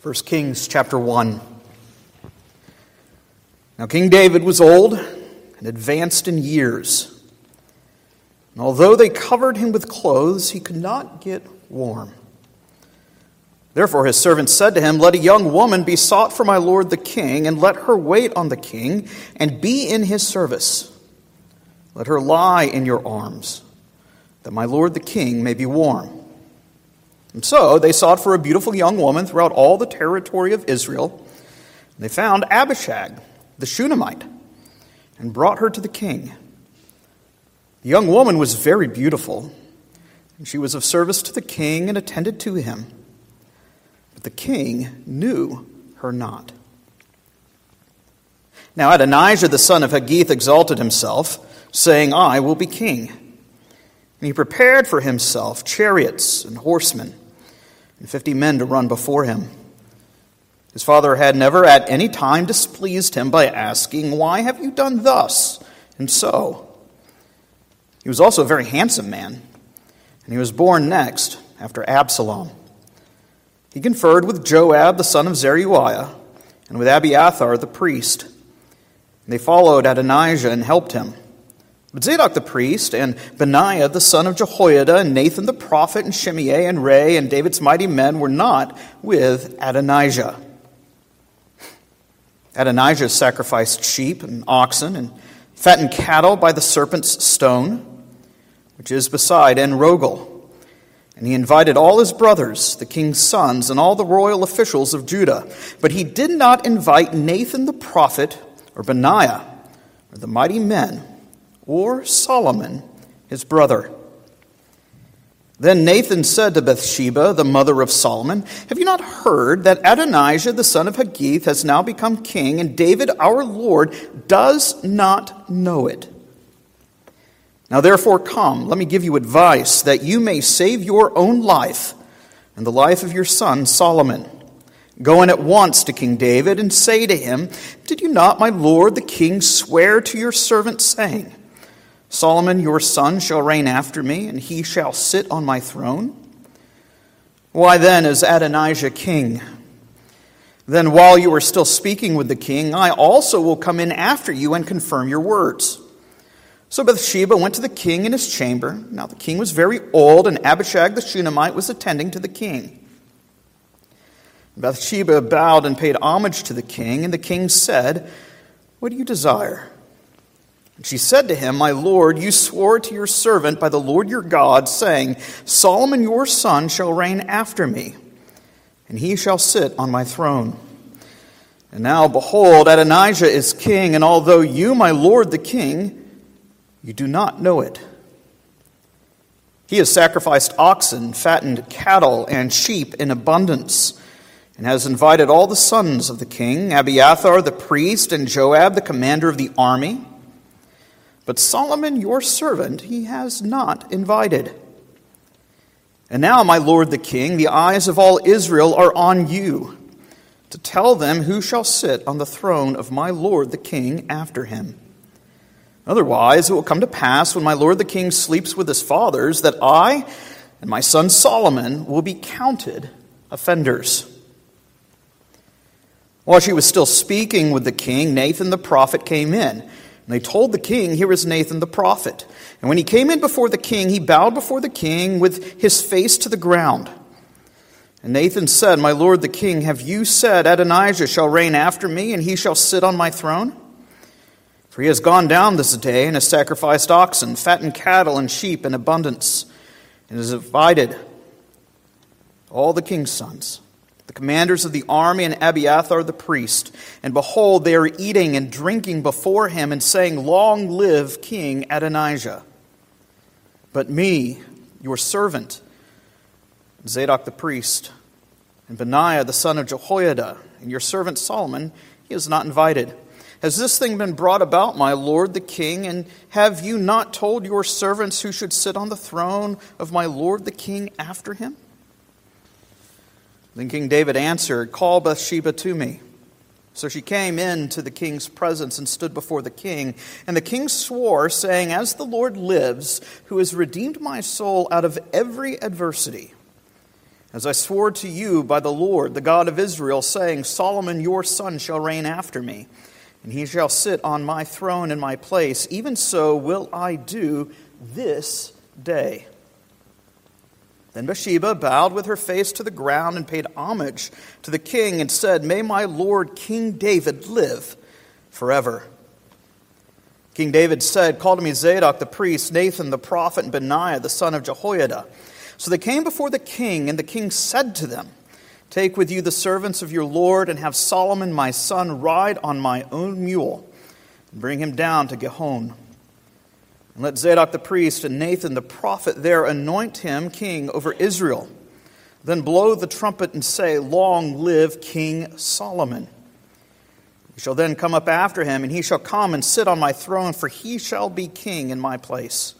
1 Kings chapter 1. Now, King David was old and advanced in years. And although they covered him with clothes, he could not get warm. Therefore, his servants said to him, Let a young woman be sought for my lord the king, and let her wait on the king, and be in his service. Let her lie in your arms, that my lord the king may be warm. And so they sought for a beautiful young woman throughout all the territory of Israel. They found Abishag, the Shunammite, and brought her to the king. The young woman was very beautiful, and she was of service to the king and attended to him. But the king knew her not. Now Adonijah the son of Haggith exalted himself, saying, I will be king. And he prepared for himself chariots and horsemen, and fifty men to run before him. His father had never at any time displeased him by asking, Why have you done thus and so? He was also a very handsome man, and he was born next after Absalom. He conferred with Joab the son of Zeruiah and with Abiathar the priest. They followed Adonijah and helped him. But Zadok the priest, and Benaiah the son of Jehoiada, and Nathan the prophet, and Shimei, and Rei, and David's mighty men were not with Adonijah. Adonijah sacrificed sheep and oxen, and fattened cattle by the serpent's stone, which is beside Enrogel. And he invited all his brothers, the king's sons, and all the royal officials of Judah. But he did not invite Nathan the prophet, or Benaiah, or the mighty men or Solomon, his brother. Then Nathan said to Bathsheba, the mother of Solomon, Have you not heard that Adonijah, the son of Haggith, has now become king, and David, our Lord, does not know it? Now therefore come, let me give you advice, that you may save your own life and the life of your son Solomon. Go in at once to King David and say to him, Did you not, my lord the king, swear to your servant, saying, Solomon, your son, shall reign after me, and he shall sit on my throne. Why then is Adonijah king? Then, while you are still speaking with the king, I also will come in after you and confirm your words. So Bathsheba went to the king in his chamber. Now the king was very old, and Abishag the Shunammite was attending to the king. Bathsheba bowed and paid homage to the king, and the king said, What do you desire? And she said to him, My Lord, you swore to your servant by the Lord your God, saying, Solomon your son shall reign after me, and he shall sit on my throne. And now, behold, Adonijah is king, and although you, my Lord the king, you do not know it. He has sacrificed oxen, fattened cattle, and sheep in abundance, and has invited all the sons of the king, Abiathar the priest, and Joab the commander of the army but Solomon, your servant, he has not invited. And now, my lord the king, the eyes of all Israel are on you to tell them who shall sit on the throne of my lord the king after him. Otherwise, it will come to pass when my lord the king sleeps with his fathers that I and my son Solomon will be counted offenders. While she was still speaking with the king, Nathan the prophet came in. And they told the king, Here is Nathan the prophet. And when he came in before the king, he bowed before the king with his face to the ground. And Nathan said, My lord the king, have you said, Adonijah shall reign after me, and he shall sit on my throne? For he has gone down this day and has sacrificed oxen, fattened cattle, and sheep in abundance, and has invited all the king's sons the commanders of the army and Abiathar the priest. And behold, they are eating and drinking before him and saying, Long live King Adonijah. But me, your servant, Zadok the priest, and Benaiah the son of Jehoiada, and your servant Solomon, he is not invited. Has this thing been brought about, my lord the king? And have you not told your servants who should sit on the throne of my lord the king after him? Then King David answered, Call Bathsheba to me. So she came in to the king's presence and stood before the king. And the king swore, saying, As the Lord lives, who has redeemed my soul out of every adversity, As I swore to you by the Lord, the God of Israel, saying, Solomon your son shall reign after me, and he shall sit on my throne in my place, even so will I do this day. Then Bathsheba bowed with her face to the ground and paid homage to the king and said, May my lord King David live forever. King David said, Call to me Zadok the priest, Nathan the prophet, and Benaiah the son of Jehoiada. So they came before the king, and the king said to them, Take with you the servants of your Lord, and have Solomon my son ride on my own mule, and bring him down to Gihon. And let Zadok the priest and Nathan the prophet there anoint him king over Israel. Then blow the trumpet and say, Long live King Solomon. He shall then come up after him, and he shall come and sit on my throne, for he shall be king in my place.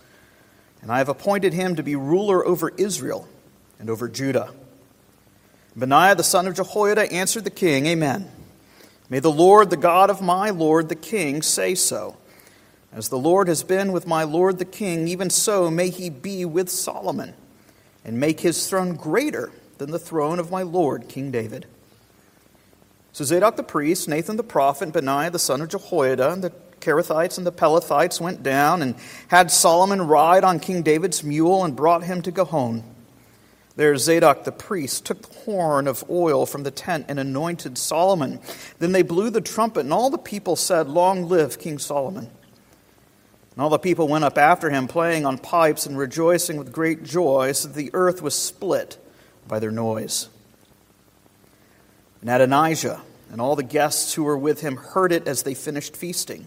And I have appointed him to be ruler over Israel and over Judah. Benaiah the son of Jehoiada answered the king, Amen. May the Lord, the God of my Lord the king, say so. As the Lord has been with my Lord the king, even so may he be with Solomon, and make his throne greater than the throne of my Lord King David. So Zadok the priest, Nathan the prophet, and Benaiah the son of Jehoiada, and the Kerethites and the Pelethites went down and had Solomon ride on King David's mule and brought him to Gihon. There Zadok the priest took the horn of oil from the tent and anointed Solomon. Then they blew the trumpet, and all the people said, Long live King Solomon. And all the people went up after him, playing on pipes and rejoicing with great joy, so that the earth was split by their noise. And Adonijah and all the guests who were with him heard it as they finished feasting.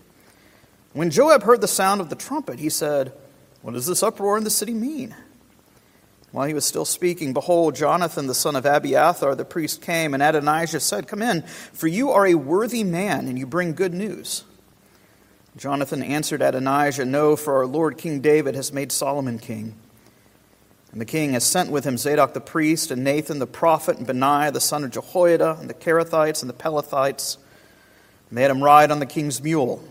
When Joab heard the sound of the trumpet, he said, What does this uproar in the city mean? While he was still speaking, behold, Jonathan the son of Abiathar the priest came, and Adonijah said, Come in, for you are a worthy man, and you bring good news. Jonathan answered Adonijah, No, for our Lord King David has made Solomon king. And the king has sent with him Zadok the priest, and Nathan the prophet, and Benaiah the son of Jehoiada, and the Kerethites and the Pelethites. And they had him ride on the king's mule.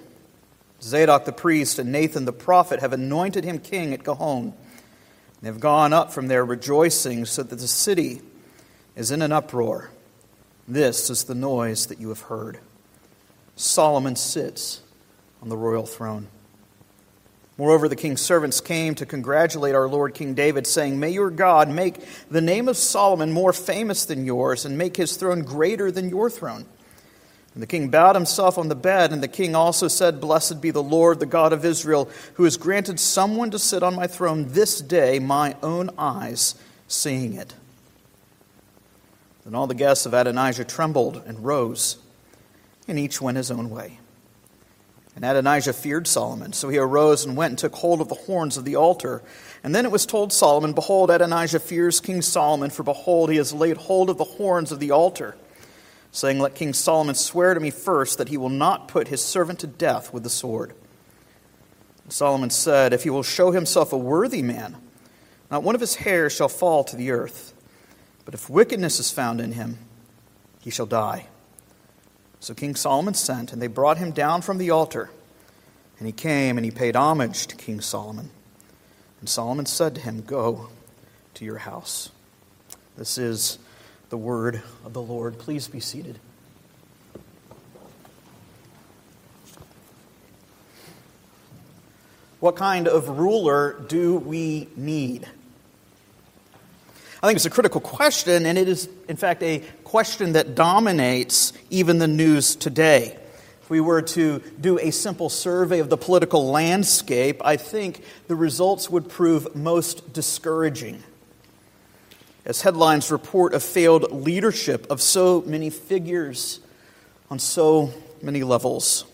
Zadok the priest and Nathan the prophet have anointed him king at Gihon. They have gone up from there rejoicing, so that the city is in an uproar. This is the noise that you have heard. Solomon sits on the royal throne. Moreover, the king's servants came to congratulate our Lord King David, saying, May your God make the name of Solomon more famous than yours, and make his throne greater than your throne. And the king bowed himself on the bed, and the king also said, Blessed be the Lord, the God of Israel, who has granted someone to sit on my throne this day, my own eyes seeing it. Then all the guests of Adonijah trembled and rose, and each went his own way. And Adonijah feared Solomon, so he arose and went and took hold of the horns of the altar. And then it was told Solomon, Behold, Adonijah fears King Solomon, for behold, he has laid hold of the horns of the altar, saying, Let King Solomon swear to me first that he will not put his servant to death with the sword. And Solomon said, If he will show himself a worthy man, not one of his hairs shall fall to the earth. But if wickedness is found in him, he shall die. So King Solomon sent, and they brought him down from the altar. And he came and he paid homage to King Solomon. And Solomon said to him, Go to your house. This is the word of the Lord. Please be seated. What kind of ruler do we need? I think it's a critical question, and it is, in fact, a question that dominates even the news today. If we were to do a simple survey of the political landscape, I think the results would prove most discouraging. As headlines report of failed leadership of so many figures on so many levels.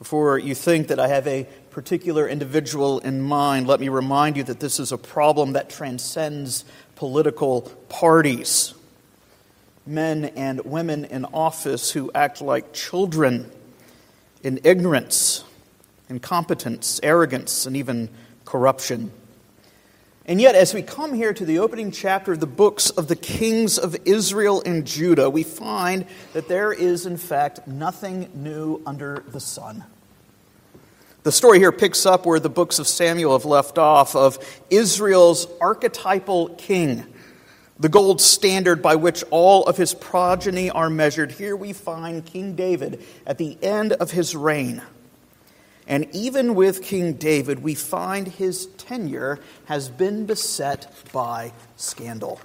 Before you think that I have a particular individual in mind, let me remind you that this is a problem that transcends political parties. Men and women in office who act like children in ignorance, incompetence, arrogance, and even corruption. And yet, as we come here to the opening chapter of the books of the kings of Israel and Judah, we find that there is, in fact, nothing new under the sun. The story here picks up where the books of Samuel have left off of Israel's archetypal king, the gold standard by which all of his progeny are measured, here we find King David at the end of his reign. And even with King David, we find his tenure has been beset by scandal.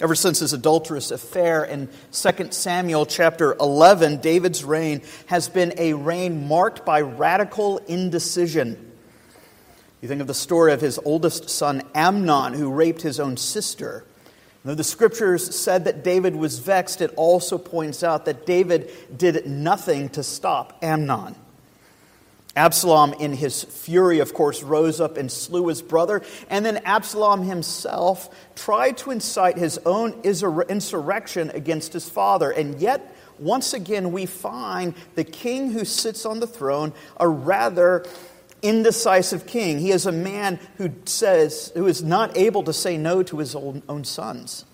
Ever since his adulterous affair in 2 Samuel chapter 11, David's reign has been a reign marked by radical indecision. You think of the story of his oldest son, Amnon, who raped his own sister. Though the scriptures said that David was vexed, it also points out that David did nothing to stop Amnon. Absalom, in his fury, of course, rose up and slew his brother. And then Absalom himself tried to incite his own insurrection against his father. And yet, once again, we find the king who sits on the throne a rather indecisive king. He is a man who says, who is not able to say no to his own, own sons.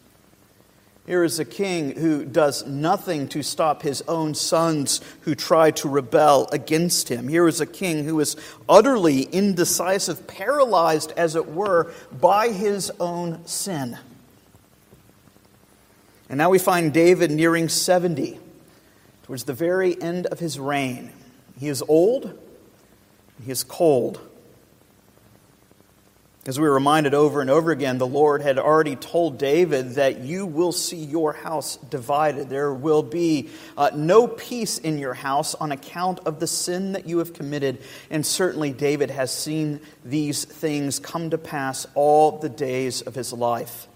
Here is a king who does nothing to stop his own sons who try to rebel against him. Here is a king who is utterly indecisive, paralyzed, as it were, by his own sin. And now we find David nearing 70, towards the very end of his reign. He is old, he is cold. As we were reminded over and over again, the Lord had already told David that you will see your house divided. There will be uh, no peace in your house on account of the sin that you have committed. And certainly, David has seen these things come to pass all the days of his life.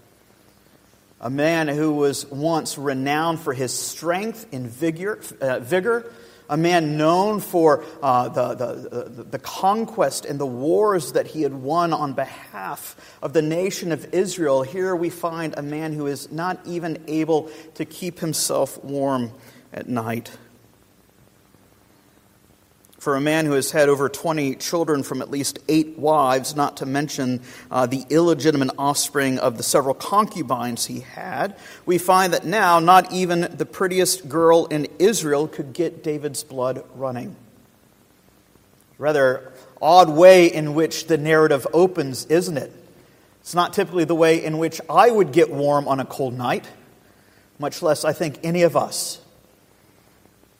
A man who was once renowned for his strength and vigor, uh, vigor a man known for uh, the, the, the conquest and the wars that he had won on behalf of the nation of Israel. Here we find a man who is not even able to keep himself warm at night for a man who has had over 20 children from at least eight wives, not to mention uh, the illegitimate offspring of the several concubines he had, we find that now not even the prettiest girl in Israel could get David's blood running. Rather odd way in which the narrative opens, isn't it? It's not typically the way in which I would get warm on a cold night, much less, I think, any of us.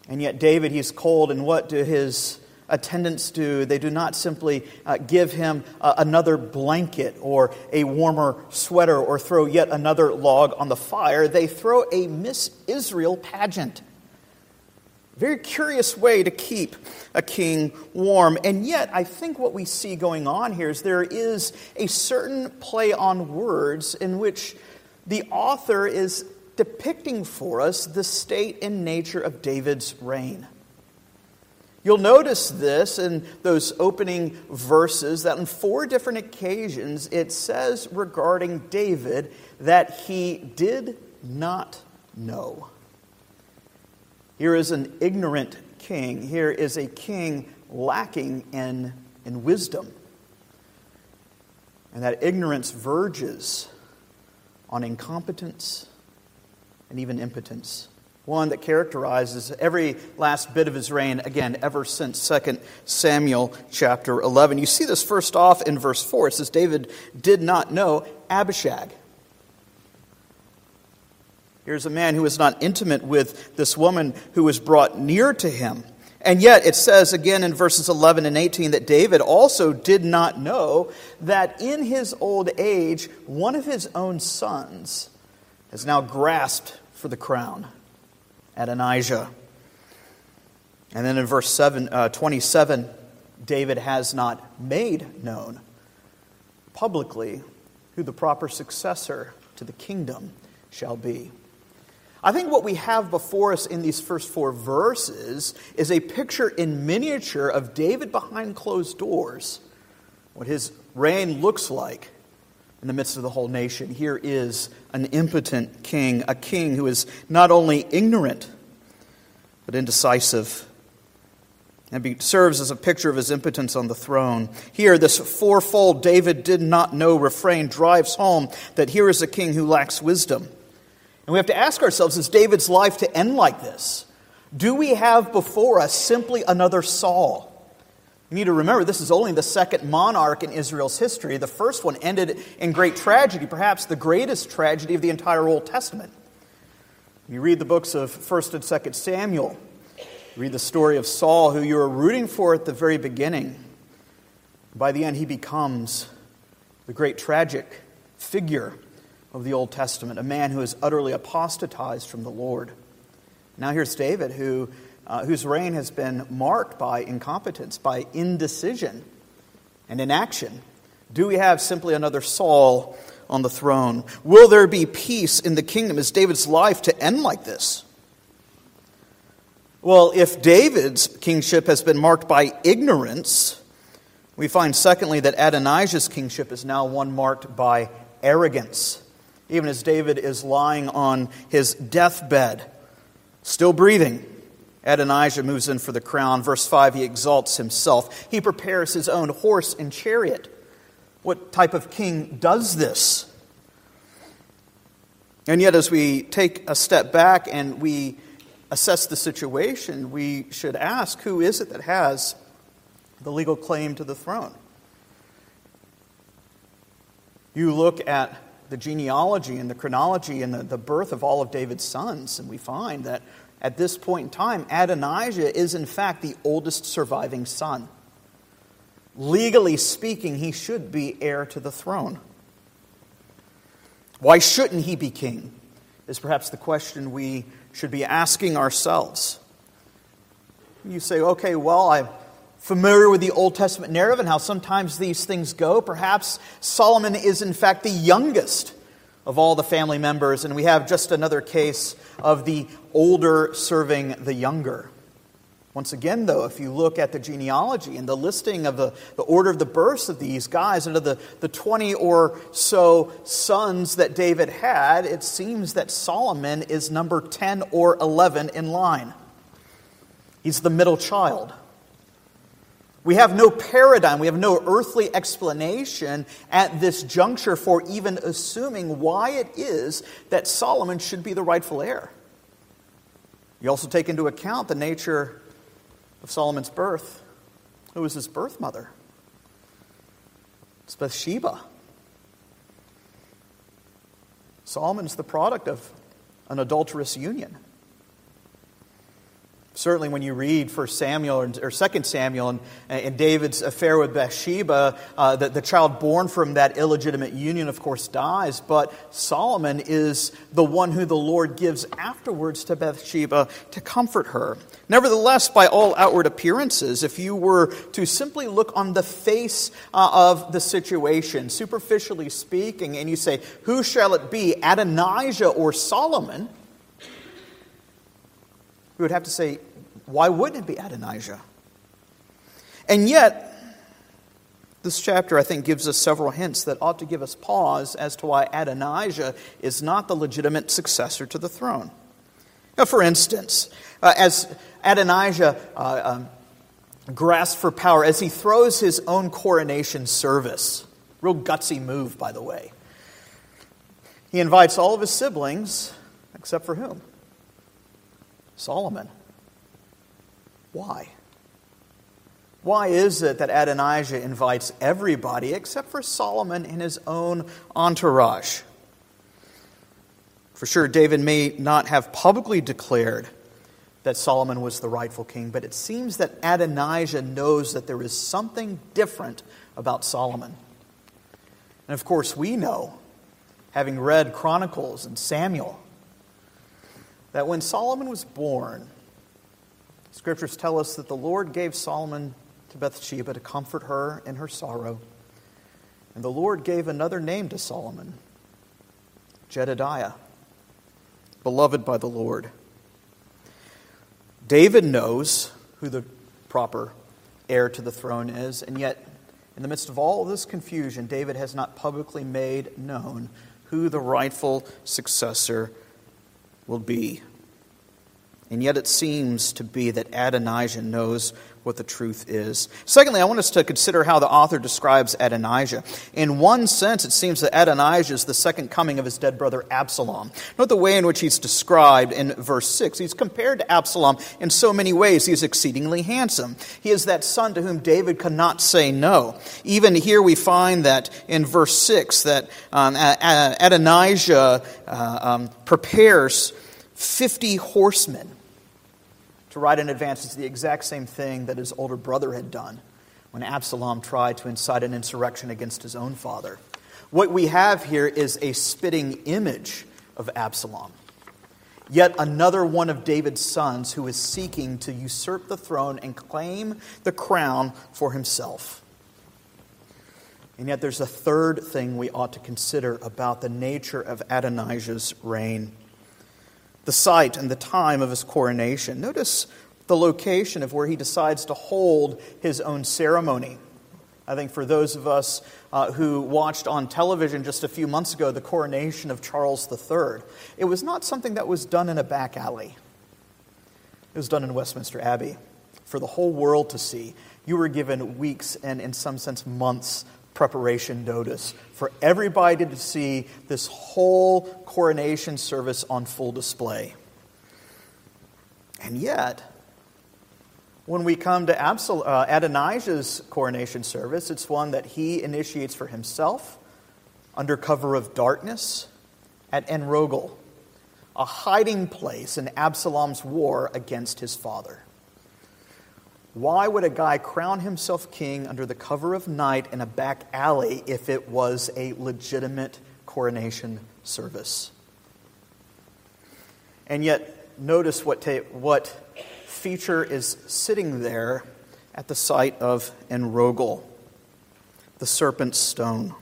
And yet, David, he's cold, and what do his attendants do? They do not simply uh, give him uh, another blanket or a warmer sweater or throw yet another log on the fire. They throw a Miss Israel pageant. Very curious way to keep a king warm. And yet, I think what we see going on here is there is a certain play on words in which the author is depicting for us the state and nature of David's reign. You'll notice this in those opening verses that on four different occasions it says regarding David that he did not know. Here is an ignorant king. Here is a king lacking in, in wisdom. And that ignorance verges on incompetence and even impotence. One that characterizes every last bit of his reign, again, ever since 2 Samuel chapter 11. You see this first off in verse 4. It says, David did not know Abishag. Here's a man who was not intimate with this woman who was brought near to him. And yet, it says again in verses 11 and 18 that David also did not know that in his old age, one of his own sons has now grasped for the crown. Adonijah. And then in verse seven, uh, 27, David has not made known publicly who the proper successor to the kingdom shall be. I think what we have before us in these first four verses is a picture in miniature of David behind closed doors, what his reign looks like in the midst of the whole nation. Here is an impotent king, a king who is not only ignorant, but indecisive. And serves as a picture of his impotence on the throne. Here, this fourfold David did not know refrain drives home that here is a king who lacks wisdom. And we have to ask ourselves is David's life to end like this? Do we have before us simply another Saul? You need to remember this is only the second monarch in Israel's history. The first one ended in great tragedy, perhaps the greatest tragedy of the entire Old Testament. You read the books of 1st and 2nd Samuel, read the story of Saul, who you were rooting for at the very beginning. By the end, he becomes the great tragic figure of the Old Testament, a man who is utterly apostatized from the Lord. Now here's David, who uh, whose reign has been marked by incompetence, by indecision, and inaction? Do we have simply another Saul on the throne? Will there be peace in the kingdom? Is David's life to end like this? Well, if David's kingship has been marked by ignorance, we find, secondly, that Adonijah's kingship is now one marked by arrogance. Even as David is lying on his deathbed, still breathing, Adonijah moves in for the crown. Verse 5, he exalts himself. He prepares his own horse and chariot. What type of king does this? And yet, as we take a step back and we assess the situation, we should ask who is it that has the legal claim to the throne? You look at the genealogy and the chronology and the, the birth of all of David's sons, and we find that at this point in time, Adonijah is in fact the oldest surviving son. Legally speaking, he should be heir to the throne. Why shouldn't he be king? Is perhaps the question we should be asking ourselves. You say, okay, well, I'm familiar with the Old Testament narrative and how sometimes these things go. Perhaps Solomon is, in fact, the youngest of all the family members, and we have just another case of the older serving the younger. Once again, though, if you look at the genealogy and the listing of the, the order of the births of these guys of the, the 20 or so sons that David had, it seems that Solomon is number 10 or 11 in line. He's the middle child. We have no paradigm, we have no earthly explanation at this juncture for even assuming why it is that Solomon should be the rightful heir. You also take into account the nature of Solomon's birth. Who was his birth mother? It's Bathsheba. Solomon's the product of an adulterous union. Certainly, when you read 1 Samuel or 2 Samuel and, and David's affair with Bathsheba, uh, the, the child born from that illegitimate union, of course, dies. But Solomon is the one who the Lord gives afterwards to Bathsheba to comfort her. Nevertheless, by all outward appearances, if you were to simply look on the face uh, of the situation, superficially speaking, and you say, Who shall it be, Adonijah or Solomon? We would have to say, why wouldn't it be Adonijah? And yet, this chapter, I think, gives us several hints that ought to give us pause as to why Adonijah is not the legitimate successor to the throne. Now, for instance, uh, as Adonijah uh, um, grasps for power, as he throws his own coronation service, real gutsy move, by the way, he invites all of his siblings, except for whom? Solomon. Why? Why is it that Adonijah invites everybody except for Solomon and his own entourage? For sure, David may not have publicly declared that Solomon was the rightful king, but it seems that Adonijah knows that there is something different about Solomon. And of course, we know, having read Chronicles and Samuel, that when Solomon was born, Scriptures tell us that the Lord gave Solomon to Bathsheba to comfort her in her sorrow. And the Lord gave another name to Solomon Jedidiah, beloved by the Lord. David knows who the proper heir to the throne is, and yet, in the midst of all this confusion, David has not publicly made known who the rightful successor will be. And yet it seems to be that Adonijah knows what the truth is. Secondly, I want us to consider how the author describes Adonijah. In one sense, it seems that Adonijah is the second coming of his dead brother Absalom. Note the way in which he's described in verse 6. He's compared to Absalom in so many ways. He is exceedingly handsome. He is that son to whom David could not say no. Even here we find that in verse 6 that um, Adonijah uh, um, prepares 50 horsemen to ride in advance is the exact same thing that his older brother had done when Absalom tried to incite an insurrection against his own father. What we have here is a spitting image of Absalom. Yet another one of David's sons who is seeking to usurp the throne and claim the crown for himself. And yet there's a third thing we ought to consider about the nature of Adonijah's reign the site and the time of his coronation. Notice the location of where he decides to hold his own ceremony. I think for those of us uh, who watched on television just a few months ago the coronation of Charles III, it was not something that was done in a back alley. It was done in Westminster Abbey for the whole world to see. You were given weeks and, in some sense, months preparation notice for everybody to see this whole coronation service on full display. And yet, when we come to uh, Adonijah's coronation service, it's one that he initiates for himself under cover of darkness at Enrogel, a hiding place in Absalom's war against his father. Why would a guy crown himself king under the cover of night in a back alley if it was a legitimate coronation service? And yet, notice what, ta- what feature is sitting there at the site of Enrogel, the serpent's stone.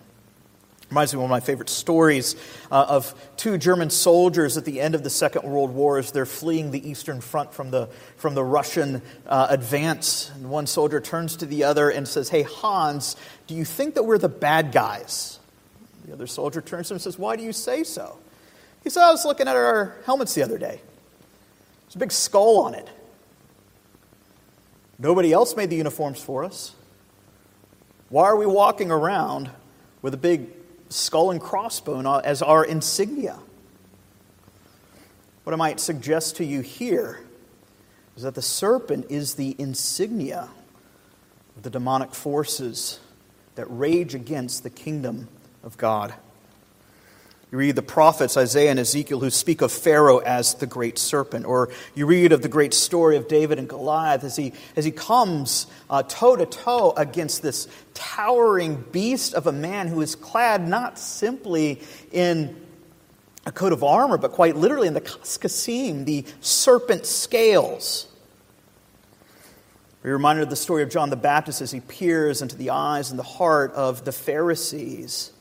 Reminds me of one of my favorite stories uh, of two German soldiers at the end of the Second World War as they're fleeing the Eastern Front from the, from the Russian uh, advance. And one soldier turns to the other and says, Hey, Hans, do you think that we're the bad guys? The other soldier turns to him and says, Why do you say so? He said, I was looking at our helmets the other day. There's a big skull on it. Nobody else made the uniforms for us. Why are we walking around with a big skull and crossbone uh, as our insignia. What I might suggest to you here is that the serpent is the insignia of the demonic forces that rage against the kingdom of God. You read the prophets, Isaiah and Ezekiel, who speak of Pharaoh as the great serpent. Or you read of the great story of David and Goliath as he, as he comes uh, toe to toe against this towering beast of a man who is clad not simply in a coat of armor, but quite literally in the cascasim, the serpent scales. We're reminded of the story of John the Baptist as he peers into the eyes and the heart of the Pharisees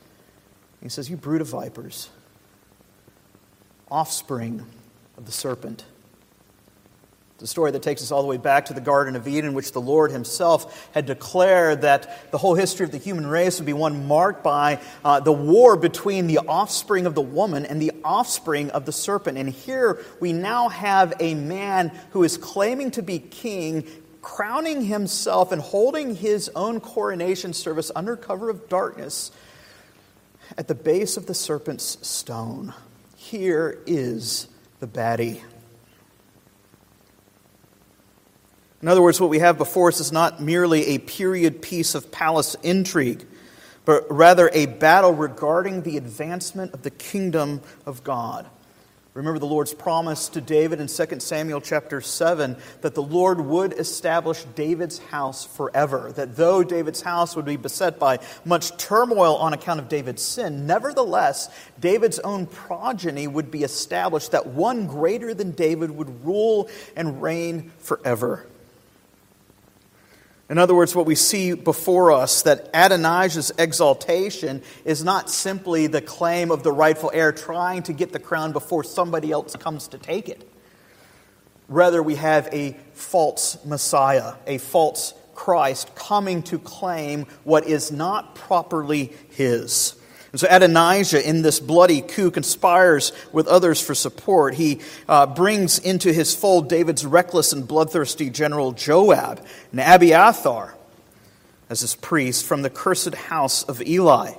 he says, You brood of vipers, offspring of the serpent. It's a story that takes us all the way back to the Garden of Eden, which the Lord Himself had declared that the whole history of the human race would be one marked by uh, the war between the offspring of the woman and the offspring of the serpent. And here we now have a man who is claiming to be king, crowning himself and holding his own coronation service under cover of darkness at the base of the serpent's stone. Here is the baddie. In other words, what we have before us is not merely a period piece of palace intrigue, but rather a battle regarding the advancement of the kingdom of God. Remember the Lord's promise to David in 2 Samuel chapter 7 that the Lord would establish David's house forever. That though David's house would be beset by much turmoil on account of David's sin, nevertheless, David's own progeny would be established, that one greater than David would rule and reign forever. In other words, what we see before us that Adonijah's exaltation is not simply the claim of the rightful heir trying to get the crown before somebody else comes to take it. Rather, we have a false Messiah, a false Christ coming to claim what is not properly his. And so Adonijah, in this bloody coup, conspires with others for support. He uh, brings into his fold David's reckless and bloodthirsty general Joab and Abiathar as his priest from the cursed house of Eli.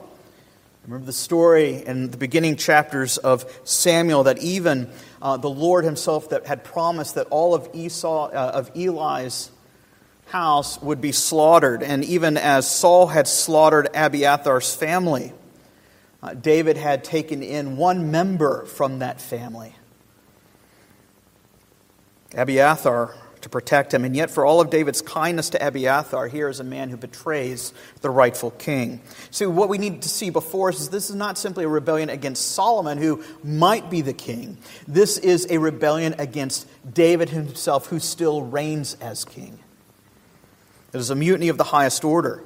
Remember the story in the beginning chapters of Samuel that even uh, the Lord himself that had promised that all of Esau uh, of Eli's house would be slaughtered, and even as Saul had slaughtered Abiathar's family, uh, David had taken in one member from that family. Abiathar to protect him. And yet, for all of David's kindness to Abiathar, here is a man who betrays the rightful king. So, what we need to see before us is this is not simply a rebellion against Solomon, who might be the king. This is a rebellion against David himself, who still reigns as king. It is a mutiny of the highest order.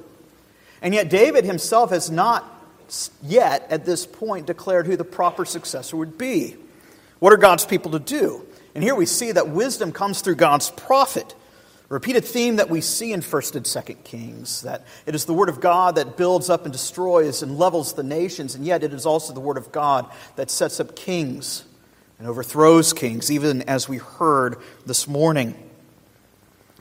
And yet, David himself has not yet, at this point, declared who the proper successor would be. What are God's people to do? And here we see that wisdom comes through God's prophet. Repeated theme that we see in 1st and 2nd Kings that it is the Word of God that builds up and destroys and levels the nations, and yet it is also the Word of God that sets up kings and overthrows kings, even as we heard this morning.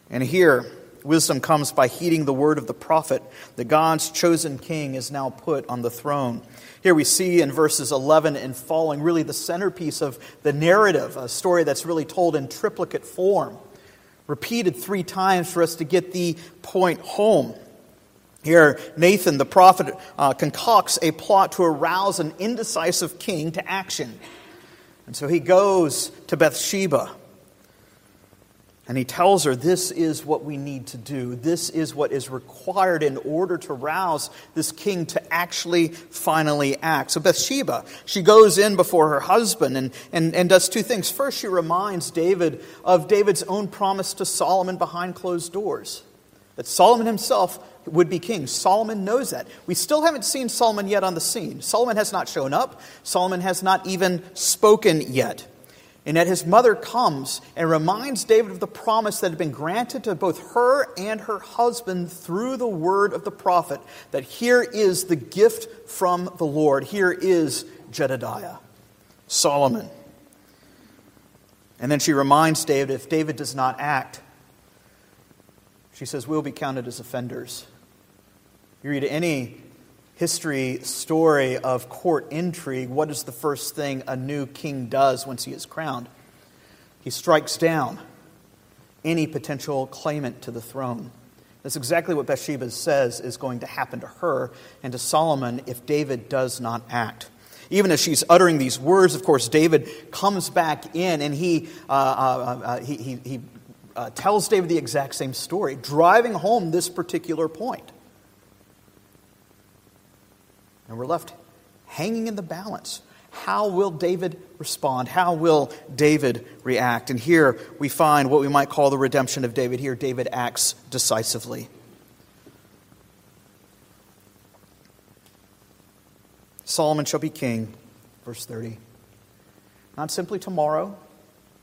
And here, wisdom comes by heeding the word of the prophet that God's chosen king is now put on the throne. Here we see in verses 11 and following really the centerpiece of the narrative, a story that's really told in triplicate form, repeated three times for us to get the point home. Here, Nathan, the prophet, uh, concocts a plot to arouse an indecisive king to action. And so he goes to Bathsheba and he tells her, This is what we need to do. This is what is required in order to rouse this king to actually finally act. So Bathsheba, she goes in before her husband and, and, and does two things. First, she reminds David of David's own promise to Solomon behind closed doors that Solomon himself would be king. Solomon knows that. We still haven't seen Solomon yet on the scene. Solomon has not shown up, Solomon has not even spoken yet. And that his mother comes and reminds David of the promise that had been granted to both her and her husband through the word of the prophet that here is the gift from the Lord. Here is Jedidiah, Solomon. And then she reminds David if David does not act, she says, we'll be counted as offenders. You read any history story of court intrigue, what is the first thing a new king does once he is crowned? He strikes down any potential claimant to the throne. That's exactly what Bathsheba says is going to happen to her and to Solomon if David does not act. Even as she's uttering these words, of course, David comes back in and he, uh, uh, uh, he, he, he uh, tells David the exact same story, driving home this particular point. And we're left hanging in the balance. How will David respond? How will David react? And here we find what we might call the redemption of David. Here, David acts decisively. Solomon shall be king, verse 30. Not simply tomorrow,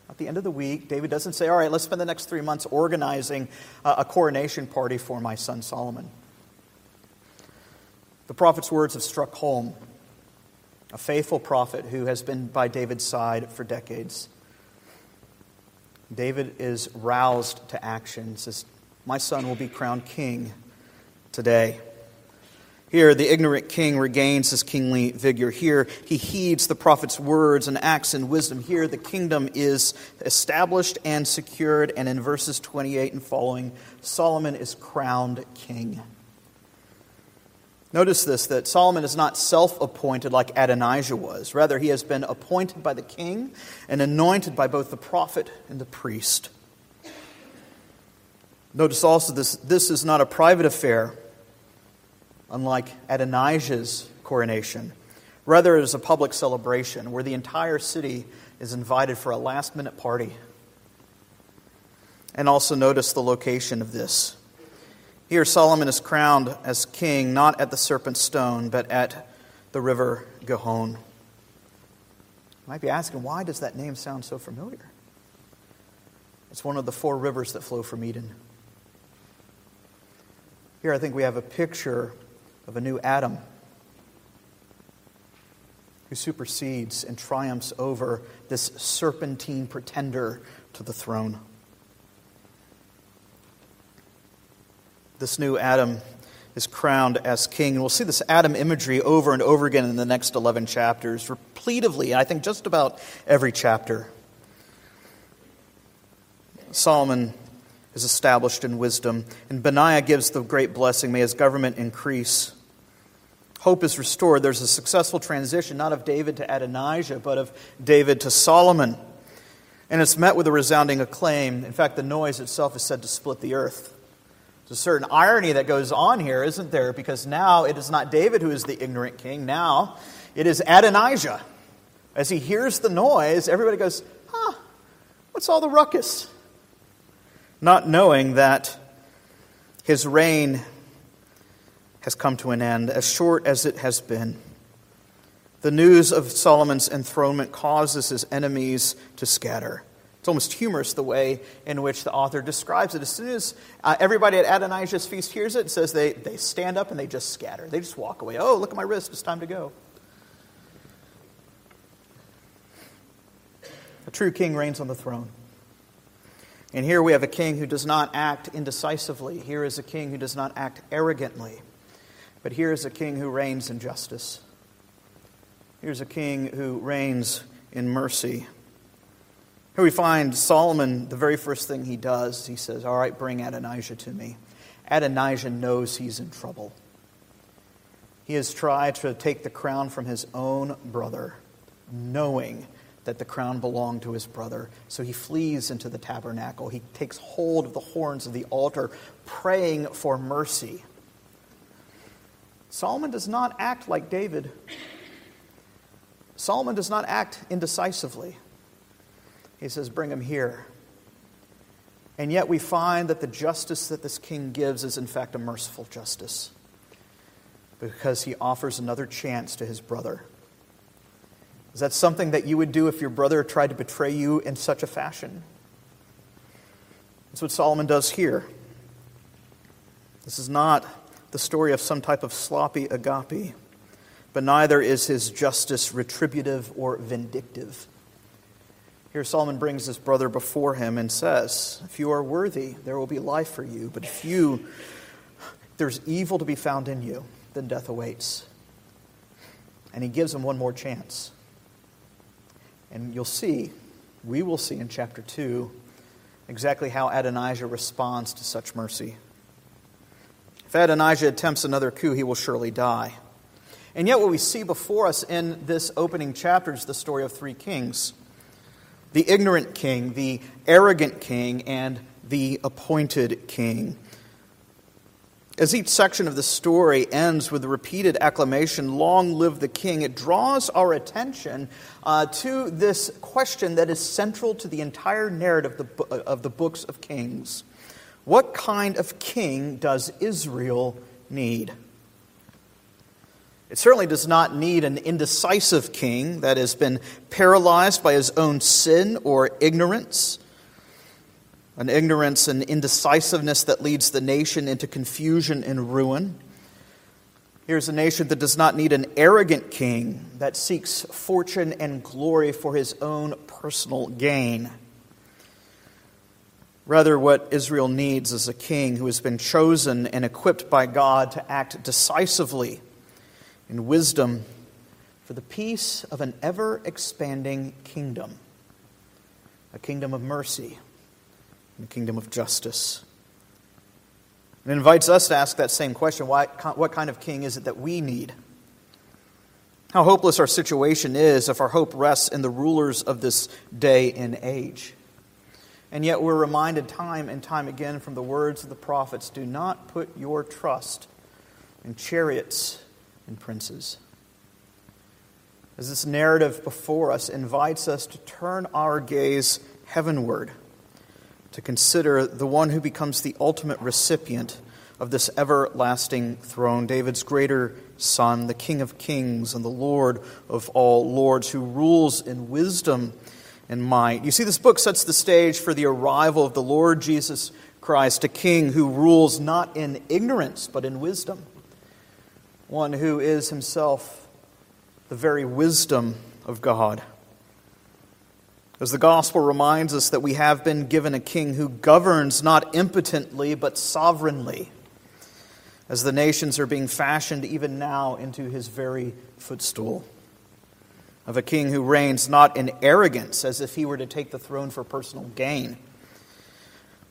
at the end of the week. David doesn't say, All right, let's spend the next three months organizing uh, a coronation party for my son Solomon. The prophet's words have struck home. A faithful prophet who has been by David's side for decades. David is roused to action. Says, My son will be crowned king today. Here, the ignorant king regains his kingly vigor. Here, he heeds the prophet's words and acts in wisdom. Here, the kingdom is established and secured. And in verses 28 and following, Solomon is crowned king. Notice this that Solomon is not self appointed like Adonijah was. Rather, he has been appointed by the king and anointed by both the prophet and the priest. Notice also this, this is not a private affair, unlike Adonijah's coronation. Rather, it is a public celebration where the entire city is invited for a last minute party. And also notice the location of this. Here, Solomon is crowned as king not at the serpent stone, but at the river Gihon. You might be asking, why does that name sound so familiar? It's one of the four rivers that flow from Eden. Here, I think we have a picture of a new Adam. who supersedes and triumphs over this serpentine pretender to the throne. This new Adam is crowned as king. And we'll see this Adam imagery over and over again in the next 11 chapters, repletively, I think just about every chapter. Solomon is established in wisdom, and Benaiah gives the great blessing may his government increase. Hope is restored. There's a successful transition, not of David to Adonijah, but of David to Solomon. And it's met with a resounding acclaim. In fact, the noise itself is said to split the earth. There's a certain irony that goes on here, isn't there? Because now it is not David who is the ignorant king. Now it is Adonijah. As he hears the noise, everybody goes, huh, what's all the ruckus? Not knowing that his reign has come to an end, as short as it has been. The news of Solomon's enthronement causes his enemies to scatter. It's almost humorous the way in which the author describes it. As soon as uh, everybody at Adonijah's feast hears it, it says they, they stand up and they just scatter. They just walk away. Oh, look at my wrist. It's time to go. A true king reigns on the throne. And here we have a king who does not act indecisively. Here is a king who does not act arrogantly. But here is a king who reigns in justice. Here's a king who reigns in mercy. Here we find Solomon, the very first thing he does, he says, All right, bring Adonijah to me. Adonijah knows he's in trouble. He has tried to take the crown from his own brother, knowing that the crown belonged to his brother. So he flees into the tabernacle. He takes hold of the horns of the altar, praying for mercy. Solomon does not act like David. Solomon does not act indecisively. He says, Bring him here. And yet we find that the justice that this king gives is, in fact, a merciful justice because he offers another chance to his brother. Is that something that you would do if your brother tried to betray you in such a fashion? That's what Solomon does here. This is not the story of some type of sloppy agape, but neither is his justice retributive or vindictive. Here, Solomon brings his brother before him and says, If you are worthy, there will be life for you. But if you, there's evil to be found in you, then death awaits. And he gives him one more chance. And you'll see, we will see in chapter 2, exactly how Adonijah responds to such mercy. If Adonijah attempts another coup, he will surely die. And yet, what we see before us in this opening chapter is the story of three kings the ignorant king, the arrogant king, and the appointed king. As each section of the story ends with the repeated acclamation, Long live the King, it draws our attention uh, to this question that is central to the entire narrative of the, of the books of Kings. What kind of king does Israel need? It certainly does not need an indecisive king that has been paralyzed by his own sin or ignorance an ignorance and indecisiveness that leads the nation into confusion and ruin. Here's a nation that does not need an arrogant king that seeks fortune and glory for his own personal gain. Rather, what Israel needs is a king who has been chosen and equipped by God to act decisively in wisdom for the peace of an ever expanding kingdom, a kingdom of mercy a kingdom of justice. It invites us to ask that same question why, what kind of king is it that we need? How hopeless our situation is if our hope rests in the rulers of this day and age. And yet we're reminded time and time again from the words of the prophets do not put your trust in chariots and princes. As this narrative before us invites us to turn our gaze heavenward to consider the one who becomes the ultimate recipient of this everlasting throne, David's greater son, the King of kings and the Lord of all lords, who rules in wisdom and might. You see, this book sets the stage for the arrival of the Lord Jesus Christ, a king who rules not in ignorance, but in wisdom, one who is himself the very wisdom of God. As the gospel reminds us that we have been given a king who governs not impotently, but sovereignly, as the nations are being fashioned even now into his very footstool. Of a king who reigns not in arrogance, as if he were to take the throne for personal gain,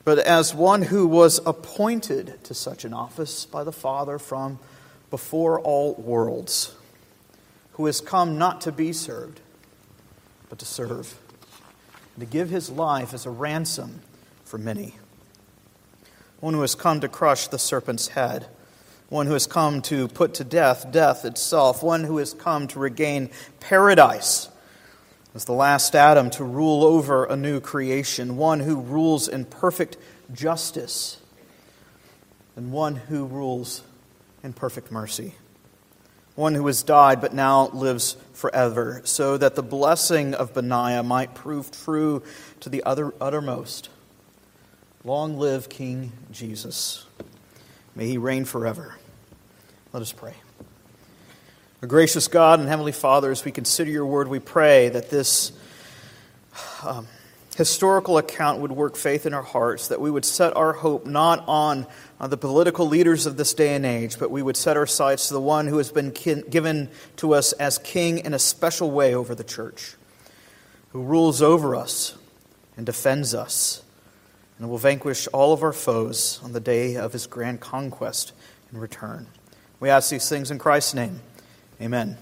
but as one who was appointed to such an office by the Father from before all worlds, who has come not to be served, but to serve and to give his life as a ransom for many. One who has come to crush the serpent's head, one who has come to put to death death itself, one who has come to regain paradise as the last Adam to rule over a new creation, one who rules in perfect justice, and one who rules in perfect mercy one who has died but now lives forever, so that the blessing of Benaiah might prove true to the other, uttermost. Long live King Jesus. May he reign forever. Let us pray. Our gracious God and Heavenly Father, as we consider your word, we pray that this um, historical account would work faith in our hearts, that we would set our hope not on, on the political leaders of this day and age, but we would set our sights to the one who has been kin- given to us as king in a special way over the church, who rules over us and defends us, and will vanquish all of our foes on the day of his grand conquest and return. We ask these things in Christ's name. Amen.